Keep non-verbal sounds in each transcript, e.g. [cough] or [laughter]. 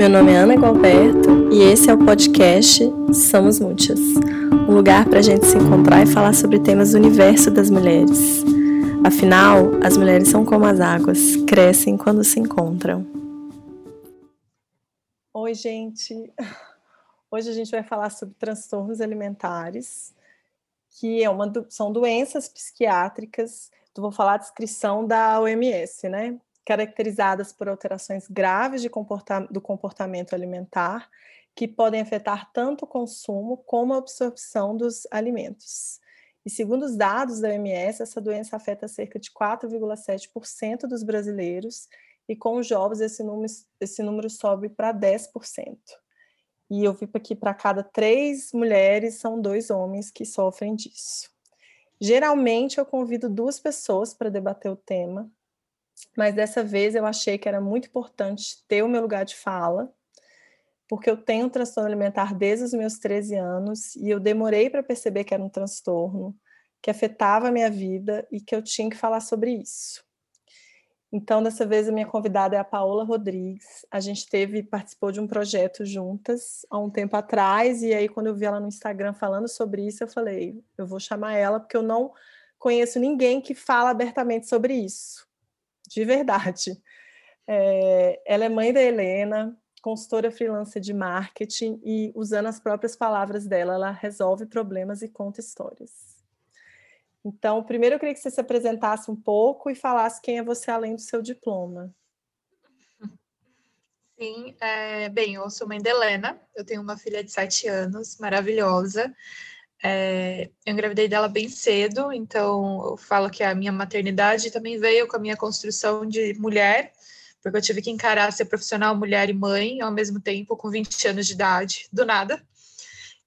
Meu nome é Ana Galberto e esse é o podcast Somos Muitas um lugar para a gente se encontrar e falar sobre temas do universo das mulheres. Afinal, as mulheres são como as águas, crescem quando se encontram. Oi, gente! Hoje a gente vai falar sobre transtornos alimentares, que é uma, são doenças psiquiátricas. Eu vou falar a descrição da OMS, né? Caracterizadas por alterações graves comporta do comportamento alimentar, que podem afetar tanto o consumo como a absorção dos alimentos. E segundo os dados da OMS, essa doença afeta cerca de 4,7% dos brasileiros, e com os jovens esse número, esse número sobe para 10%. E eu vi que para cada três mulheres são dois homens que sofrem disso. Geralmente eu convido duas pessoas para debater o tema, mas dessa vez eu achei que era muito importante ter o meu lugar de fala, porque eu tenho um transtorno alimentar desde os meus 13 anos e eu demorei para perceber que era um transtorno, que afetava a minha vida e que eu tinha que falar sobre isso. Então, dessa vez, a minha convidada é a Paola Rodrigues. A gente teve, participou de um projeto juntas há um tempo atrás, e aí, quando eu vi ela no Instagram falando sobre isso, eu falei: eu vou chamar ela, porque eu não conheço ninguém que fala abertamente sobre isso de verdade. É, ela é mãe da Helena, consultora freelancer de marketing e, usando as próprias palavras dela, ela resolve problemas e conta histórias. Então, primeiro eu queria que você se apresentasse um pouco e falasse quem é você além do seu diploma. Sim, é, bem, eu sou mãe da Helena, eu tenho uma filha de sete anos, maravilhosa. É, eu engravidei dela bem cedo, então eu falo que a minha maternidade também veio com a minha construção de mulher, porque eu tive que encarar ser profissional, mulher e mãe ao mesmo tempo, com 20 anos de idade, do nada.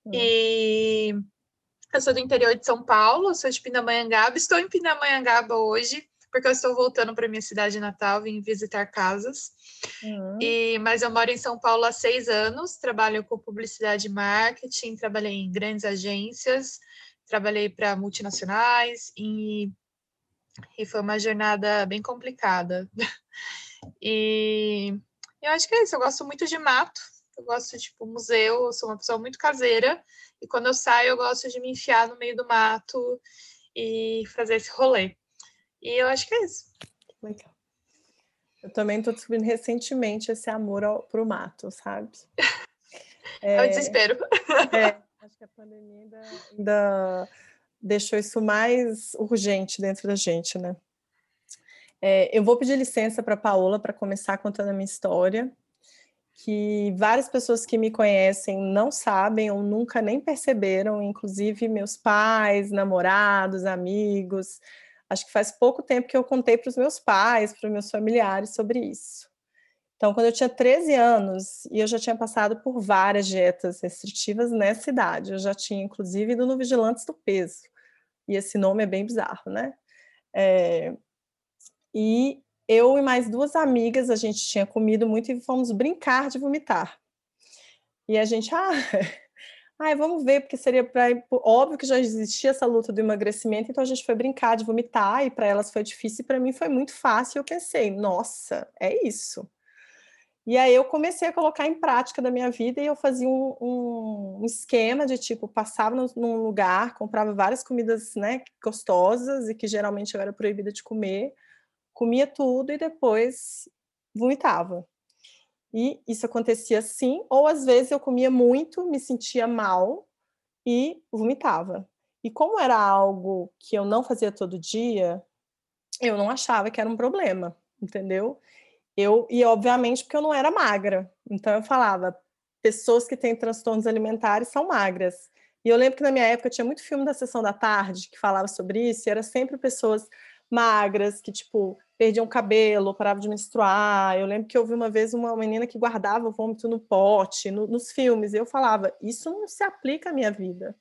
Hum. E eu sou do interior de São Paulo, sou de Pindamonhangaba, estou em Pindamonhangaba hoje, porque eu estou voltando para minha cidade natal, vim visitar casas. Uhum. E, mas eu moro em São Paulo há seis anos, trabalho com publicidade e marketing, trabalhei em grandes agências, trabalhei para multinacionais e, e foi uma jornada bem complicada. [laughs] e eu acho que é isso, eu gosto muito de mato, eu gosto de tipo, museu, eu sou uma pessoa muito caseira, e quando eu saio eu gosto de me enfiar no meio do mato e fazer esse rolê. E eu acho que é isso. Legal. Eu também estou descobrindo recentemente esse amor ao, pro mato, sabe? É, [laughs] é o desespero. É, [laughs] acho que a pandemia ainda, ainda, deixou isso mais urgente dentro da gente, né? É, eu vou pedir licença para a Paola para começar contando a minha história, que várias pessoas que me conhecem não sabem ou nunca nem perceberam, inclusive meus pais, namorados, amigos, Acho que faz pouco tempo que eu contei para os meus pais, para os meus familiares sobre isso. Então, quando eu tinha 13 anos e eu já tinha passado por várias dietas restritivas nessa idade, eu já tinha inclusive ido no Vigilantes do Peso, e esse nome é bem bizarro, né? É... E eu e mais duas amigas, a gente tinha comido muito e fomos brincar de vomitar. E a gente, [laughs] ah, Ai, vamos ver, porque seria para. Óbvio que já existia essa luta do emagrecimento, então a gente foi brincar de vomitar, e para elas foi difícil, e para mim foi muito fácil. Eu pensei, nossa, é isso. E aí eu comecei a colocar em prática da minha vida e eu fazia um, um, um esquema de tipo, passava no, num lugar, comprava várias comidas né, gostosas e que geralmente eu era proibida de comer, comia tudo e depois vomitava. E isso acontecia sim, ou às vezes eu comia muito, me sentia mal e vomitava. E como era algo que eu não fazia todo dia, eu não achava que era um problema, entendeu? Eu e obviamente porque eu não era magra. Então eu falava, pessoas que têm transtornos alimentares são magras. E eu lembro que na minha época tinha muito filme da sessão da tarde que falava sobre isso, e era sempre pessoas magras que tipo perdiam cabelo, paravam de menstruar. Eu lembro que eu vi uma vez uma menina que guardava o vômito no pote, no, nos filmes, e eu falava, isso não se aplica à minha vida,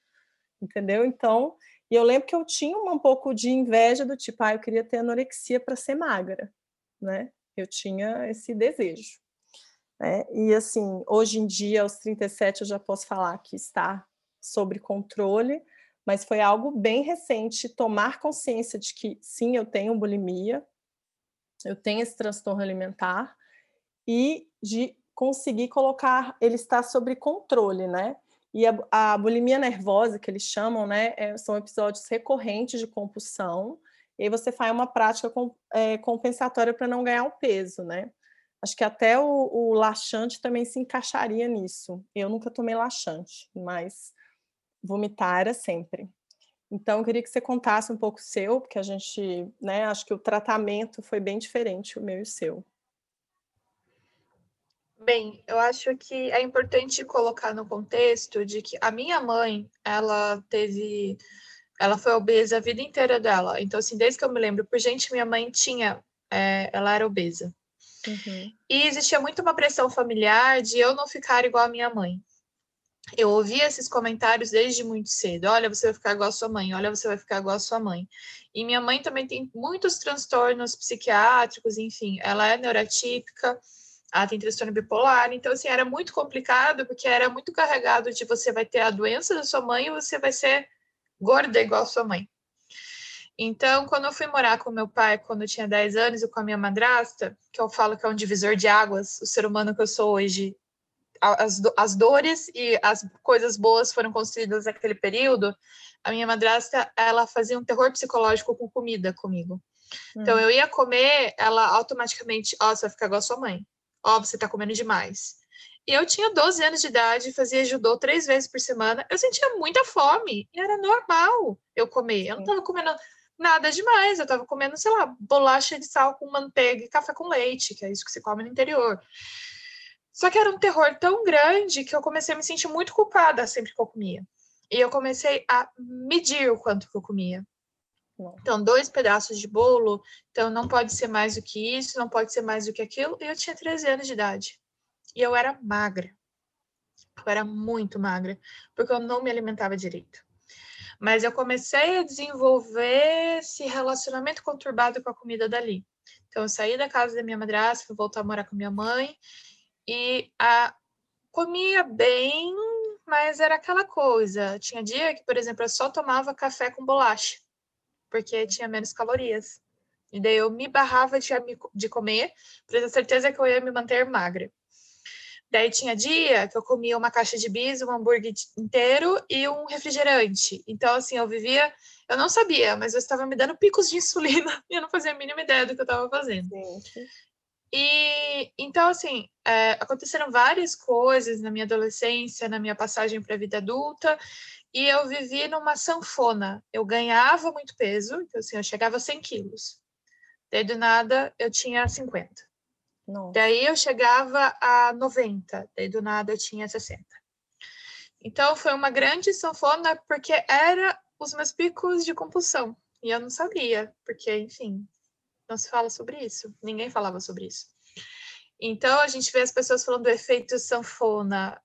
entendeu? Então, e eu lembro que eu tinha um pouco de inveja do tipo, ah, eu queria ter anorexia para ser magra, né? Eu tinha esse desejo. Né? E assim, hoje em dia, aos 37, eu já posso falar que está sob controle, mas foi algo bem recente tomar consciência de que sim, eu tenho bulimia, eu tenho esse transtorno alimentar e de conseguir colocar, ele está sob controle, né? E a, a bulimia nervosa, que eles chamam, né, é, são episódios recorrentes de compulsão, e aí você faz uma prática com, é, compensatória para não ganhar o peso, né? Acho que até o, o, laxante também se encaixaria nisso. Eu nunca tomei laxante, mas vomitar era sempre. Então, eu queria que você contasse um pouco o seu, porque a gente, né, acho que o tratamento foi bem diferente, o meu e o seu. Bem, eu acho que é importante colocar no contexto de que a minha mãe, ela teve, ela foi obesa a vida inteira dela. Então, assim, desde que eu me lembro, por gente, minha mãe tinha, é, ela era obesa. Uhum. E existia muito uma pressão familiar de eu não ficar igual a minha mãe. Eu ouvia esses comentários desde muito cedo. Olha, você vai ficar igual a sua mãe. Olha, você vai ficar igual a sua mãe. E minha mãe também tem muitos transtornos psiquiátricos, enfim, ela é neurotípica ela tem transtorno bipolar, então assim, era muito complicado, porque era muito carregado de você vai ter a doença da sua mãe e você vai ser gorda igual a sua mãe. Então, quando eu fui morar com meu pai, quando eu tinha 10 anos, e com a minha madrasta, que eu falo que é um divisor de águas, o ser humano que eu sou hoje, as, as dores e as coisas boas foram construídas naquele período, a minha madrasta, ela fazia um terror psicológico com comida comigo. Então, hum. eu ia comer, ela automaticamente, ó, oh, você vai ficar igual a sua mãe ó, oh, você tá comendo demais. E eu tinha 12 anos de idade, fazia judô três vezes por semana. Eu sentia muita fome e era normal eu comer. Eu não tava comendo nada demais. Eu tava comendo, sei lá, bolacha de sal com manteiga e café com leite, que é isso que se come no interior. Só que era um terror tão grande que eu comecei a me sentir muito culpada sempre que eu comia. E eu comecei a medir o quanto que eu comia. Então, dois pedaços de bolo, então não pode ser mais do que isso, não pode ser mais do que aquilo. E eu tinha 13 anos de idade. E eu era magra. Eu era muito magra, porque eu não me alimentava direito. Mas eu comecei a desenvolver esse relacionamento conturbado com a comida dali. Então, eu saí da casa da minha madrasta, fui voltar a morar com minha mãe e a comia bem, mas era aquela coisa. Tinha dia que, por exemplo, eu só tomava café com bolacha porque tinha menos calorias. E daí eu me barrava de, de comer, para ter certeza que eu ia me manter magra. Daí tinha dia que eu comia uma caixa de bis, um hambúrguer inteiro e um refrigerante. Então, assim, eu vivia, eu não sabia, mas eu estava me dando picos de insulina [laughs] e eu não fazia a mínima ideia do que eu estava fazendo. Gente. E então, assim, é, aconteceram várias coisas na minha adolescência, na minha passagem para a vida adulta, e eu vivi numa sanfona. Eu ganhava muito peso, então assim, eu chegava a 100 quilos. Daí do nada eu tinha 50. Nossa. Daí eu chegava a 90. Daí do nada eu tinha 60. Então foi uma grande sanfona porque era os meus picos de compulsão. E eu não sabia, porque, enfim, não se fala sobre isso. Ninguém falava sobre isso. Então a gente vê as pessoas falando do efeito sanfona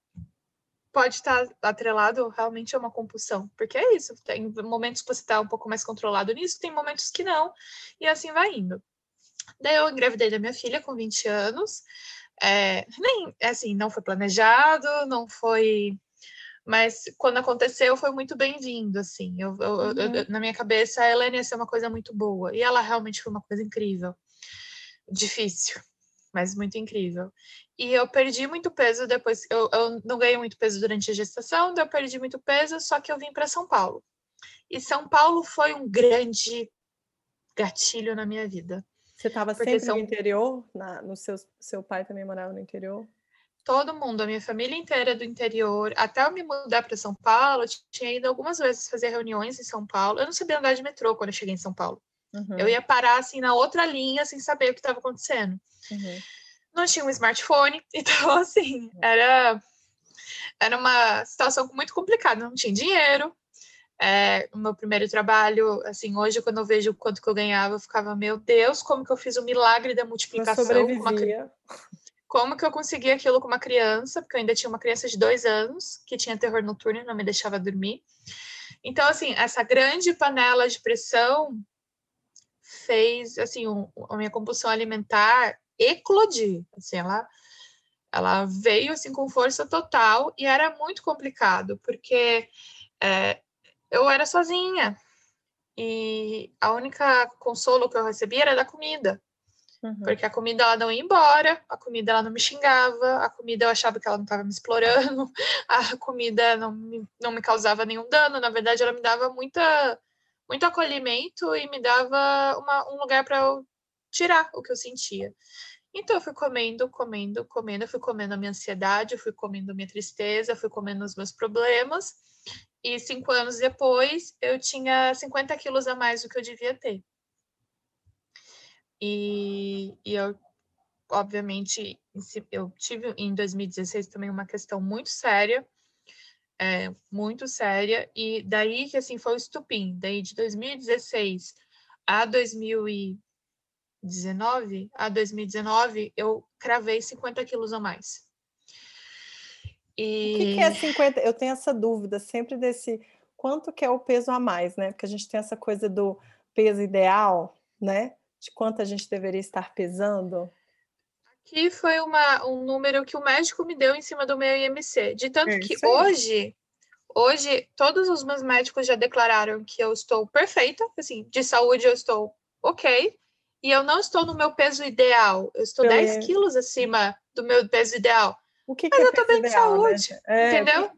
pode estar atrelado realmente a uma compulsão, porque é isso, tem momentos que você está um pouco mais controlado nisso, tem momentos que não, e assim vai indo. Daí eu engravidei da minha filha com 20 anos, é, nem, assim, não foi planejado, não foi... Mas quando aconteceu, foi muito bem-vindo, assim. Eu, eu, uhum. eu, na minha cabeça, a Helena ia ser uma coisa muito boa. E ela realmente foi uma coisa incrível. Difícil, mas muito incrível. E eu perdi muito peso depois. Eu, eu não ganhei muito peso durante a gestação, daí eu perdi muito peso, só que eu vim para São Paulo. E São Paulo foi um grande gatilho na minha vida. Você estava sempre São... no interior? Na, no seu, seu pai também morava no interior? Todo mundo, a minha família inteira do interior. Até eu me mudar para São Paulo, eu tinha ido algumas vezes fazer reuniões em São Paulo. Eu não sabia andar de metrô quando eu cheguei em São Paulo. Uhum. Eu ia parar assim na outra linha sem saber o que estava acontecendo. Uhum não tinha um smartphone, [laughs] então assim, era, era uma situação muito complicada, não tinha dinheiro. É, o meu primeiro trabalho, assim, hoje quando eu vejo o quanto que eu ganhava, eu ficava, meu Deus, como que eu fiz o milagre da multiplicação? Com uma, como que eu consegui aquilo com uma criança, porque eu ainda tinha uma criança de dois anos que tinha terror noturno e não me deixava dormir. Então, assim, essa grande panela de pressão fez, assim, um, a minha compulsão alimentar eclodir. Assim, ela, ela veio assim com força total e era muito complicado, porque é, eu era sozinha e a única consolo que eu recebia era da comida. Uhum. Porque a comida ela não ia embora, a comida ela não me xingava, a comida eu achava que ela não estava me explorando, [laughs] a comida não me, não me causava nenhum dano, na verdade ela me dava muita, muito acolhimento e me dava uma, um lugar para eu tirar o que eu sentia. Então eu fui comendo, comendo, comendo, eu fui comendo a minha ansiedade, eu fui comendo a minha tristeza, eu fui comendo os meus problemas. E cinco anos depois eu tinha 50 quilos a mais do que eu devia ter. E, e eu, obviamente, eu tive em 2016 também uma questão muito séria, é, muito séria, e daí que assim foi o estupim. Daí de 2016 a 2019, a 2019 eu cravei 50 quilos a mais. E... O que, que é 50? Eu tenho essa dúvida sempre desse quanto que é o peso a mais, né? Porque a gente tem essa coisa do peso ideal, né? De quanto a gente deveria estar pesando? Aqui foi uma, um número que o médico me deu em cima do meu IMC. De tanto é que hoje, hoje, todos os meus médicos já declararam que eu estou perfeita, assim, de saúde eu estou ok, e eu não estou no meu peso ideal. Eu estou eu 10 quilos acima do meu peso ideal. O que, que Mas é eu estou bem de né? saúde, né? é, entendeu?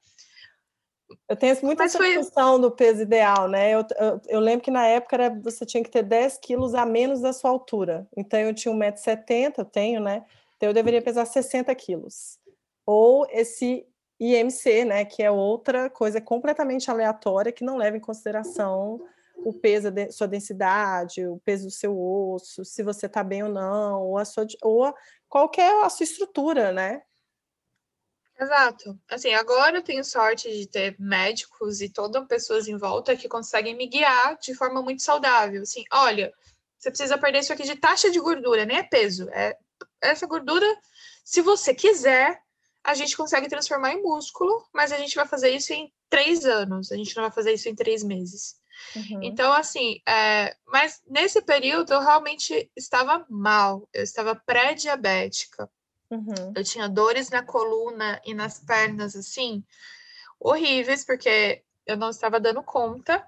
Eu tenho muita Mas essa foi... discussão do peso ideal, né? Eu, eu, eu, lembro que na época era, você tinha que ter 10 quilos a menos da sua altura. Então eu tinha 1,70m, eu tenho, né? Então eu deveria pesar 60 quilos. Ou esse IMC, né? Que é outra coisa completamente aleatória que não leva em consideração o peso da sua densidade, o peso do seu osso, se você está bem ou não, ou a sua ou qualquer a sua estrutura, né? Exato. Assim, agora eu tenho sorte de ter médicos e todas pessoas em volta que conseguem me guiar de forma muito saudável. Assim, olha, você precisa perder isso aqui de taxa de gordura, nem é peso. É essa gordura, se você quiser, a gente consegue transformar em músculo, mas a gente vai fazer isso em três anos. A gente não vai fazer isso em três meses. Uhum. Então, assim, é, mas nesse período eu realmente estava mal. Eu estava pré-diabética. Uhum. Eu tinha dores na coluna e nas pernas, assim, horríveis, porque eu não estava dando conta.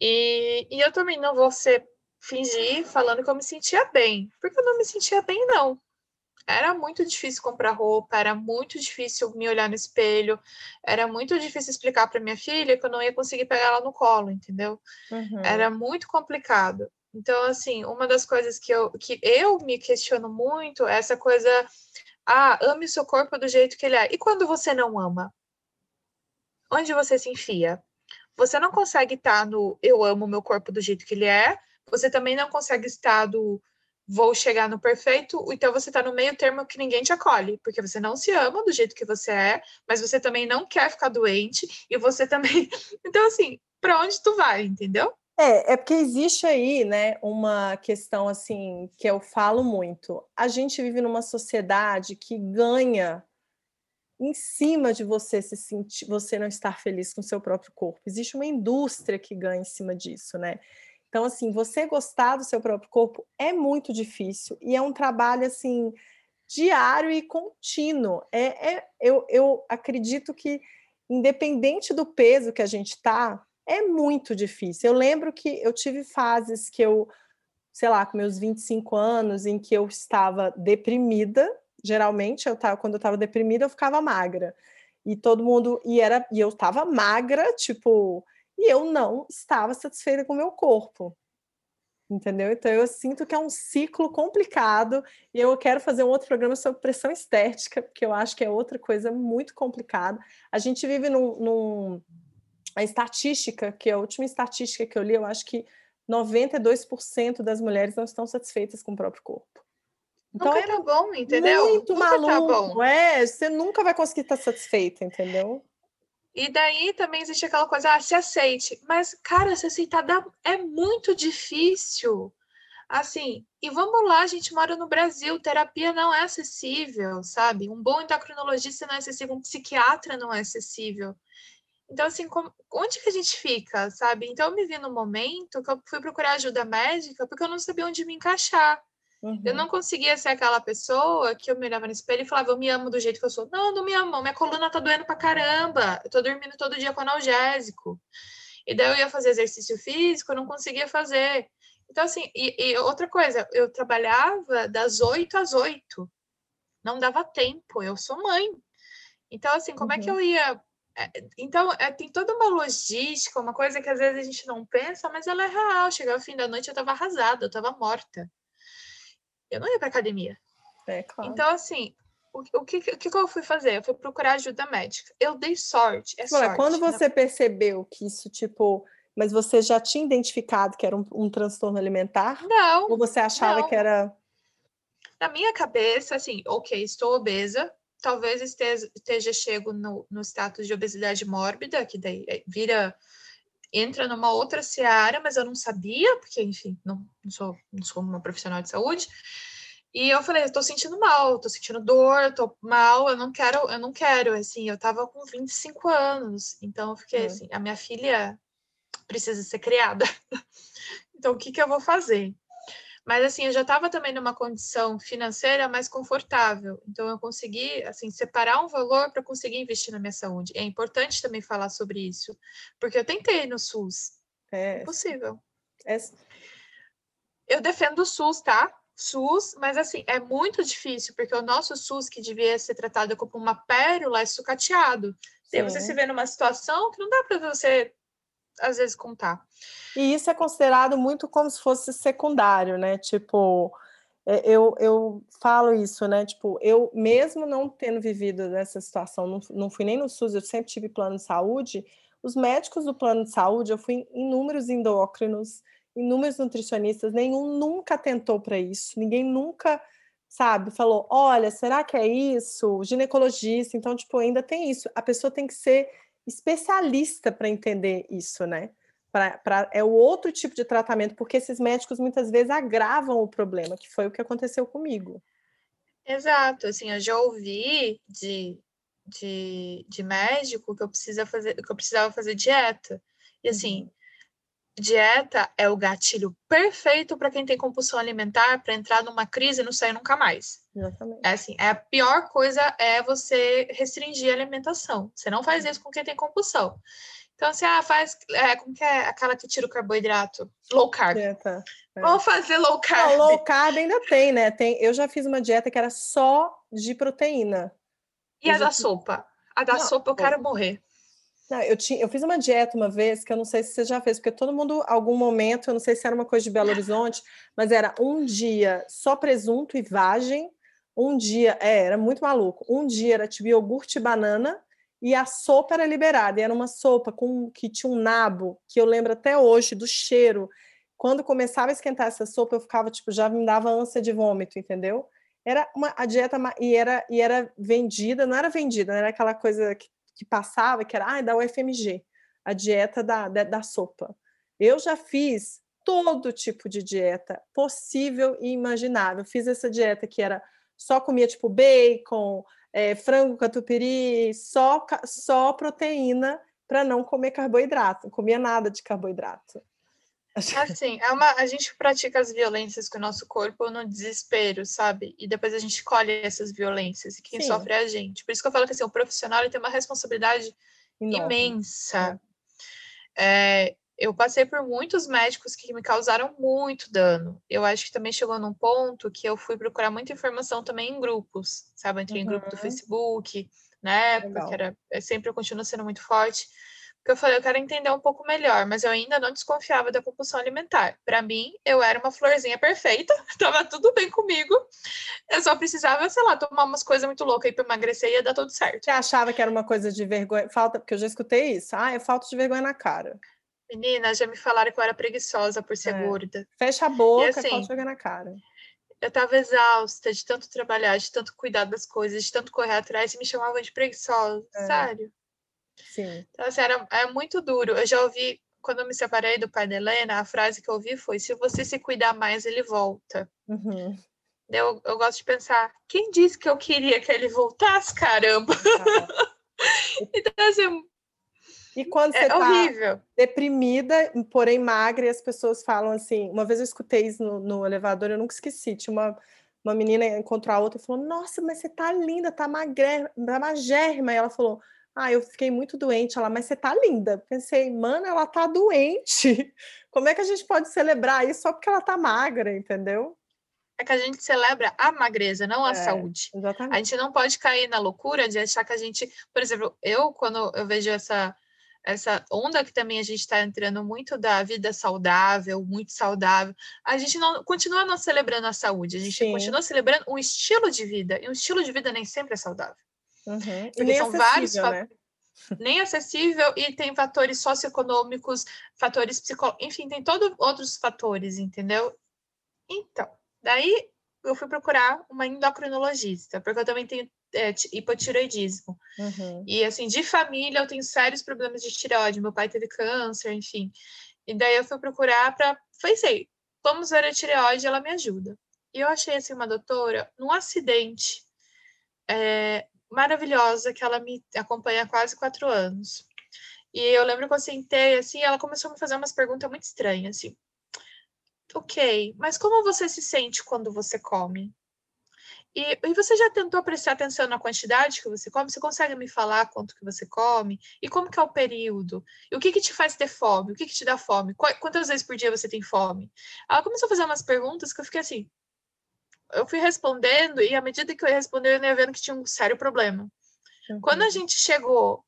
E, e eu também não vou ser fingir falando que eu me sentia bem, porque eu não me sentia bem, não. Era muito difícil comprar roupa, era muito difícil me olhar no espelho, era muito difícil explicar para minha filha que eu não ia conseguir pegar ela no colo, entendeu? Uhum. Era muito complicado. Então, assim, uma das coisas que eu, que eu me questiono muito é essa coisa, ah, ame seu corpo do jeito que ele é. E quando você não ama? Onde você se enfia? Você não consegue estar no eu amo meu corpo do jeito que ele é, você também não consegue estar do vou chegar no perfeito, então você está no meio termo que ninguém te acolhe, porque você não se ama do jeito que você é, mas você também não quer ficar doente, e você também. [laughs] Então, assim, para onde tu vai, entendeu? É, é porque existe aí, né, uma questão assim que eu falo muito. A gente vive numa sociedade que ganha em cima de você se sentir, você não estar feliz com o seu próprio corpo. Existe uma indústria que ganha em cima disso, né? Então, assim, você gostar do seu próprio corpo é muito difícil e é um trabalho assim diário e contínuo. É, é eu, eu acredito que independente do peso que a gente está, é muito difícil. Eu lembro que eu tive fases que eu, sei lá, com meus 25 anos, em que eu estava deprimida. Geralmente, eu tava, quando eu estava deprimida, eu ficava magra. E todo mundo. E, era, e eu estava magra, tipo. E eu não estava satisfeita com o meu corpo. Entendeu? Então eu sinto que é um ciclo complicado e eu quero fazer um outro programa sobre pressão estética, porque eu acho que é outra coisa muito complicada. A gente vive num, num a estatística, que é a última estatística que eu li, eu acho que 92% das mulheres não estão satisfeitas com o próprio corpo. Então nunca é tá bom, entendeu? Muito nunca maluco, tá é, você nunca vai conseguir estar satisfeita, entendeu? E daí também existe aquela coisa, ah, se aceite. Mas, cara, se aceitar é muito difícil. Assim, e vamos lá, a gente mora no Brasil, terapia não é acessível, sabe? Um bom endocrinologista não é acessível, um psiquiatra não é acessível. Então, assim, como, onde que a gente fica, sabe? Então, eu me vi no momento que eu fui procurar ajuda médica porque eu não sabia onde me encaixar. Uhum. Eu não conseguia ser aquela pessoa que eu me olhava no espelho e falava, eu me amo do jeito que eu sou. Não, eu não me amo, minha coluna tá doendo pra caramba. Eu tô dormindo todo dia com analgésico. E daí eu ia fazer exercício físico, eu não conseguia fazer. Então, assim, e, e, outra coisa, eu trabalhava das 8 às 8. Não dava tempo, eu sou mãe. Então, assim, como uhum. é que uhum. eu ia. É, então, é, tem toda uma logística, uma coisa que às vezes a gente não pensa, mas ela é real. Chegava o fim da noite, eu estava arrasada, eu estava morta. Eu não ia para academia. É, claro. Então, assim, o, o, que, o que eu fui fazer? Eu fui procurar ajuda médica. Eu dei sorte. É sorte quando né? você percebeu que isso, tipo, mas você já tinha identificado que era um, um transtorno alimentar? Não. Ou você achava não. que era. Na minha cabeça, assim, ok, estou obesa, talvez esteja, esteja chego no, no status de obesidade mórbida, que daí é, vira entra numa outra seara, mas eu não sabia, porque, enfim, não, não, sou, não sou uma profissional de saúde. E eu falei, eu tô sentindo mal, tô sentindo dor, tô mal, eu não quero, eu não quero, assim, eu tava com 25 anos, então eu fiquei é. assim, a minha filha precisa ser criada. [laughs] então, o que que eu vou fazer? Mas, assim, eu já estava também numa condição financeira mais confortável. Então, eu consegui, assim, separar um valor para conseguir investir na minha saúde. É importante também falar sobre isso, porque eu tentei no SUS. É impossível. É... Eu defendo o SUS, tá? SUS, mas assim, é muito difícil, porque o nosso SUS, que devia ser tratado como uma pérola, é sucateado. Sim. você se vê numa situação que não dá para você, às vezes, contar. E isso é considerado muito como se fosse secundário, né? Tipo, é, eu, eu falo isso, né? Tipo, eu mesmo não tendo vivido nessa situação, não, não fui nem no SUS, eu sempre tive plano de saúde. Os médicos do plano de saúde, eu fui em inúmeros endócrinos, inúmeros nutricionistas, nenhum nunca tentou para isso, ninguém nunca, sabe, falou: olha, será que é isso? Ginecologista, então, tipo, ainda tem isso. A pessoa tem que ser especialista para entender isso, né? Pra, pra, é o outro tipo de tratamento, porque esses médicos muitas vezes agravam o problema, que foi o que aconteceu comigo. Exato, assim, eu já ouvi de, de, de médico que eu, precisa fazer, que eu precisava fazer dieta. E assim, dieta é o gatilho perfeito para quem tem compulsão alimentar para entrar numa crise e não sair nunca mais. Exatamente. É assim, é a pior coisa é você restringir a alimentação. Você não faz isso com quem tem compulsão. Então, você ah, faz. É, como que é aquela que tira o carboidrato? Low carb. Dieta, é. Vamos fazer low carb. Não, low carb ainda tem, né? Tem, eu já fiz uma dieta que era só de proteína. E eu a da fiz... sopa? A da não, sopa eu quero morrer. Não, eu, tinha, eu fiz uma dieta uma vez que eu não sei se você já fez, porque todo mundo, algum momento, eu não sei se era uma coisa de Belo Horizonte, mas era um dia só presunto e vagem, um dia, é, era muito maluco. Um dia era tipo iogurte e banana, e a sopa era liberada, e era uma sopa com que tinha um nabo, que eu lembro até hoje do cheiro. Quando começava a esquentar essa sopa, eu ficava, tipo, já me dava ânsia de vômito, entendeu? Era uma a dieta e era e era vendida, não era vendida, era aquela coisa que que passava, que era ah, da UFMG, a dieta da, da, da sopa. Eu já fiz todo tipo de dieta possível e imaginável. Fiz essa dieta que era só comia tipo bacon, é, frango catupiry, só, só proteína para não comer carboidrato. Não comia nada de carboidrato. Assim, é uma, a gente pratica as violências com o nosso corpo no desespero, sabe? E depois a gente colhe essas violências e quem Sim. sofre é a gente. Por isso que eu falo que assim, o profissional tem uma responsabilidade Enorme. imensa. É. É, eu passei por muitos médicos que me causaram muito dano. Eu acho que também chegou num ponto que eu fui procurar muita informação também em grupos, sabe? Entrei uhum. em grupo do uhum. Facebook, né? Porque era, é, sempre eu continuo sendo muito forte porque eu falei, eu quero entender um pouco melhor, mas eu ainda não desconfiava da compulsão alimentar. Para mim, eu era uma florzinha perfeita, [laughs] tava tudo bem comigo. Eu só precisava, sei lá, tomar umas coisas muito loucas aí para emagrecer e ia dar tudo certo. Você achava que era uma coisa de vergonha, falta, porque eu já escutei isso. Ah, é falta de vergonha na cara. Menina, já me falaram que eu era preguiçosa por ser é. gorda. Fecha a boca, e, assim, falta de vergonha na cara. Eu tava exausta de tanto trabalhar, de tanto cuidar das coisas, de tanto correr atrás e me chamavam de preguiçosa. É. Sério. Sim. Então, assim, era, é muito duro. Eu já ouvi, quando eu me separei do pai da Helena, a frase que eu ouvi foi: se você se cuidar mais, ele volta. Uhum. Eu, eu gosto de pensar: quem disse que eu queria que ele voltasse, caramba? [laughs] então, assim. E quando é você é tá deprimida, porém magra, e as pessoas falam assim. Uma vez eu escutei isso no, no elevador, eu nunca esqueci. Tinha uma, uma menina encontrou a outra e falou: Nossa, mas você tá linda, tá magre, tá magérrima. E ela falou: Ah, eu fiquei muito doente. Ela, mas você tá linda. Pensei, mano, ela tá doente. [laughs] Como é que a gente pode celebrar isso só porque ela tá magra, entendeu? É que a gente celebra a magreza, não a é, saúde. Exatamente. A gente não pode cair na loucura de achar que a gente, por exemplo, eu quando eu vejo essa essa onda que também a gente está entrando muito da vida saudável, muito saudável, a gente não continua não celebrando a saúde, a gente Sim. continua celebrando um estilo de vida, e um estilo de vida nem sempre é saudável. Uhum. Porque são vários né? nem acessível e tem fatores socioeconômicos, fatores psicológicos, enfim, tem todos outros fatores, entendeu? Então, daí eu fui procurar uma endocrinologista, porque eu também tenho é, hipotiroidismo. Uhum. E assim, de família eu tenho sérios problemas de tireoide. Meu pai teve câncer, enfim. E daí eu fui procurar para. Pensei, vamos ver a tireoide, ela me ajuda. E eu achei assim uma doutora num acidente é, maravilhosa que ela me acompanha há quase quatro anos. E eu lembro que eu sentei assim, ela começou a me fazer umas perguntas muito estranhas, assim. Ok, mas como você se sente quando você come? E, e, você já tentou prestar atenção na quantidade que você come? Você consegue me falar quanto que você come? E como que é o período? E o que que te faz ter fome? O que que te dá fome? Quantas vezes por dia você tem fome? Ela começou a fazer umas perguntas que eu fiquei assim... Eu fui respondendo e à medida que eu ia respondendo, eu ia vendo que tinha um sério problema. Uhum. Quando a gente chegou...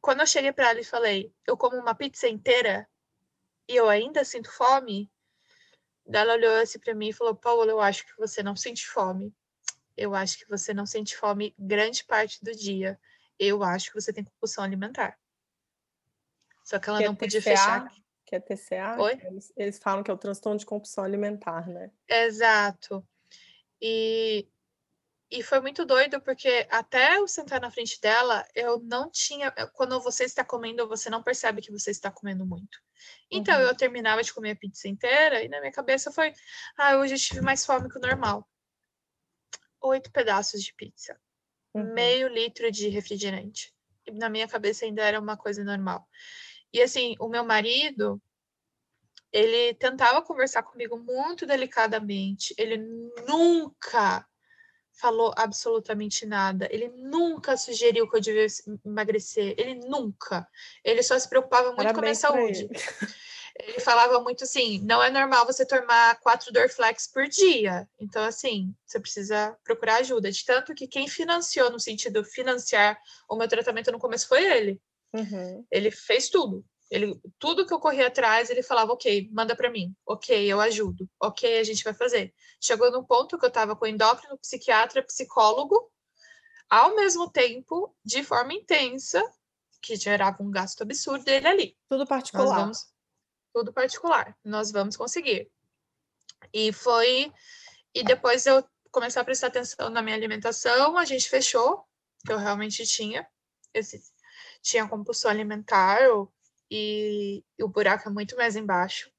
Quando eu cheguei para ela e falei, eu como uma pizza inteira e eu ainda sinto fome, ela olhou assim para mim e falou, Paulo, eu acho que você não sente fome eu acho que você não sente fome grande parte do dia. Eu acho que você tem compulsão alimentar. Só que ela que não é podia TCA, fechar. Que é TCA? Eles, eles falam que é o transtorno de compulsão alimentar, né? Exato. E, e foi muito doido, porque até eu sentar na frente dela, eu não tinha. Quando você está comendo, você não percebe que você está comendo muito. Então, uhum. eu terminava de comer a pizza inteira e na minha cabeça foi: ah, hoje eu tive mais fome que o normal oito pedaços de pizza, uhum. meio litro de refrigerante. E na minha cabeça ainda era uma coisa normal. E assim, o meu marido, ele tentava conversar comigo muito delicadamente. Ele nunca falou absolutamente nada. Ele nunca sugeriu que eu devia emagrecer. Ele nunca. Ele só se preocupava muito Parabéns com a minha saúde. [laughs] ele falava muito assim: não é normal você tomar quatro Dorflex por dia. Então, assim, você precisa procurar ajuda. De tanto que quem financiou, no sentido financiar o meu tratamento no começo, foi ele. Uhum. Ele fez tudo. Ele, tudo que eu corri atrás, ele falava, ok, manda para mim, ok, eu ajudo, ok, a gente vai fazer. Chegou no ponto que eu estava com endócrino, psiquiatra, psicólogo, ao mesmo tempo, de forma intensa, que gerava um gasto absurdo dele ali. Tudo particular. Nós vamos, tudo particular. Nós vamos conseguir. E foi. E depois eu comecei a prestar atenção na minha alimentação, a gente fechou, que eu realmente tinha. Esse, tinha compulsão alimentar e, e o buraco é muito mais embaixo.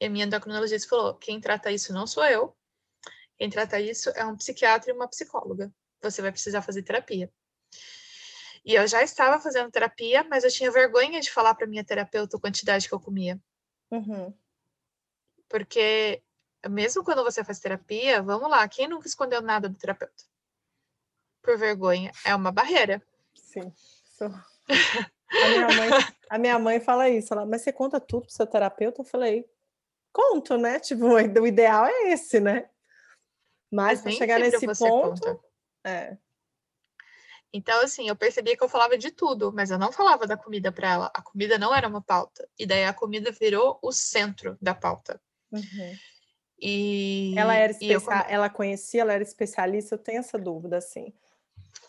E a minha endocrinologista falou: quem trata isso não sou eu. Quem trata isso é um psiquiatra e uma psicóloga. Você vai precisar fazer terapia. E eu já estava fazendo terapia, mas eu tinha vergonha de falar para minha terapeuta a quantidade que eu comia. Uhum. Porque mesmo quando você faz terapia, vamos lá, quem nunca escondeu nada do terapeuta? Por vergonha, é uma barreira. Sim. Sou... [laughs] A minha, mãe, a minha mãe fala isso, ela, mas você conta tudo pro seu terapeuta? Eu falei, conto, né? Tipo, [laughs] o ideal é esse, né? Mas para chegar nesse ponto. Conta. É. Então, assim, eu percebia que eu falava de tudo, mas eu não falava da comida para ela. A comida não era uma pauta. E daí a comida virou o centro da pauta. Uhum. E ela era especial, ela conhecia, ela era especialista, eu tenho essa dúvida, assim.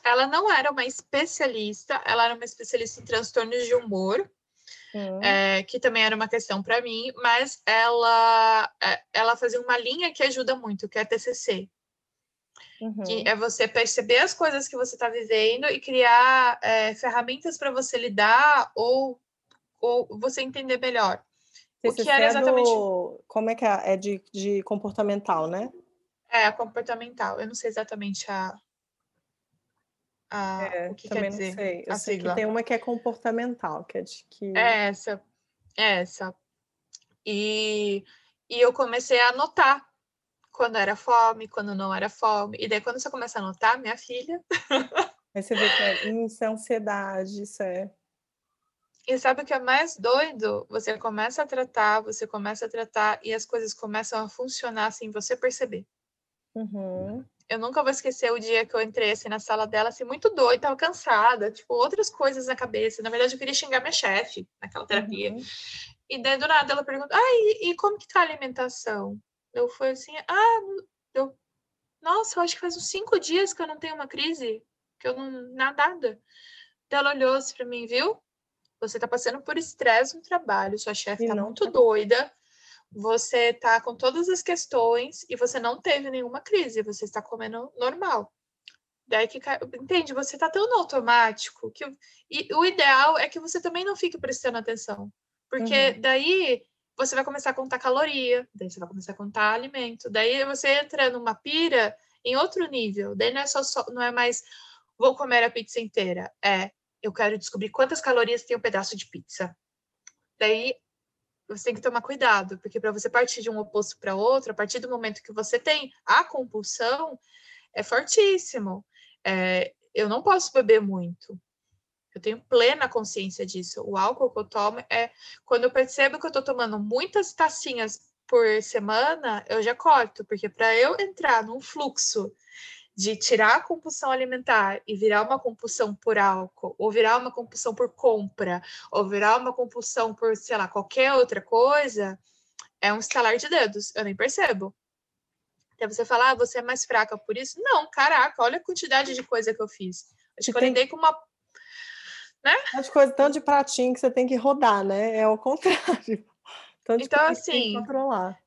Ela não era uma especialista, ela era uma especialista em transtornos de humor, uhum. é, que também era uma questão para mim, mas ela, é, ela fazia uma linha que ajuda muito, que é a TCC, Uhum. Que é você perceber as coisas que você está vivendo e criar é, ferramentas para você lidar ou, ou você entender melhor. o que era exatamente. Do... Como é que é? É de, de comportamental, né? É, comportamental. Eu não sei exatamente a. a é, o que também quer dizer. Não sei. Eu sei sigla. que tem uma que é comportamental, que é de que. É essa. É essa. E, e eu comecei a anotar quando era fome, quando não era fome. E daí, quando você começa a notar, minha filha, [laughs] Aí você vê que é, isso é ansiedade, isso é. E sabe o que é mais doido? Você começa a tratar, você começa a tratar e as coisas começam a funcionar sem você perceber. Uhum. Eu nunca vou esquecer o dia que eu entrei assim, na sala dela, assim, muito doida, tava cansada, tipo, outras coisas na cabeça. Na verdade, eu queria xingar minha chefe naquela terapia. Uhum. E daí, do nada, ela pergunta, ah, e, e, como que tá a alimentação? Eu fui assim, ah, eu... Nossa, eu acho que faz uns cinco dias que eu não tenho uma crise, que eu não... Nada. Daí ela olhou assim pra mim, viu? Você tá passando por estresse no trabalho, sua chefe tá muito doida, você tá com todas as questões e você não teve nenhuma crise, você está comendo normal. Daí que entende, você tá tão no automático que e o ideal é que você também não fique prestando atenção. Porque uhum. daí você vai começar a contar caloria, daí você vai começar a contar alimento, daí você entra numa pira em outro nível. Daí não é só, só não é mais vou comer a pizza inteira, é eu quero descobrir quantas calorias tem um pedaço de pizza. Daí você tem que tomar cuidado, porque para você partir de um oposto para outro, a partir do momento que você tem a compulsão, é fortíssimo. É, eu não posso beber muito. Eu tenho plena consciência disso. O álcool que eu tomo é quando eu percebo que eu estou tomando muitas tacinhas por semana, eu já corto, porque para eu entrar num fluxo de tirar a compulsão alimentar e virar uma compulsão por álcool, ou virar uma compulsão por compra, ou virar uma compulsão por, sei lá, qualquer outra coisa, é um estalar de dedos, eu nem percebo. Até você falar, ah, você é mais fraca por isso? Não, caraca, olha a quantidade de coisa que eu fiz. Acho que eu lidei com uma. Né? As coisas tão de pratinho que você tem que rodar, né? É o contrário. [laughs] Tanto então, assim. Controlar.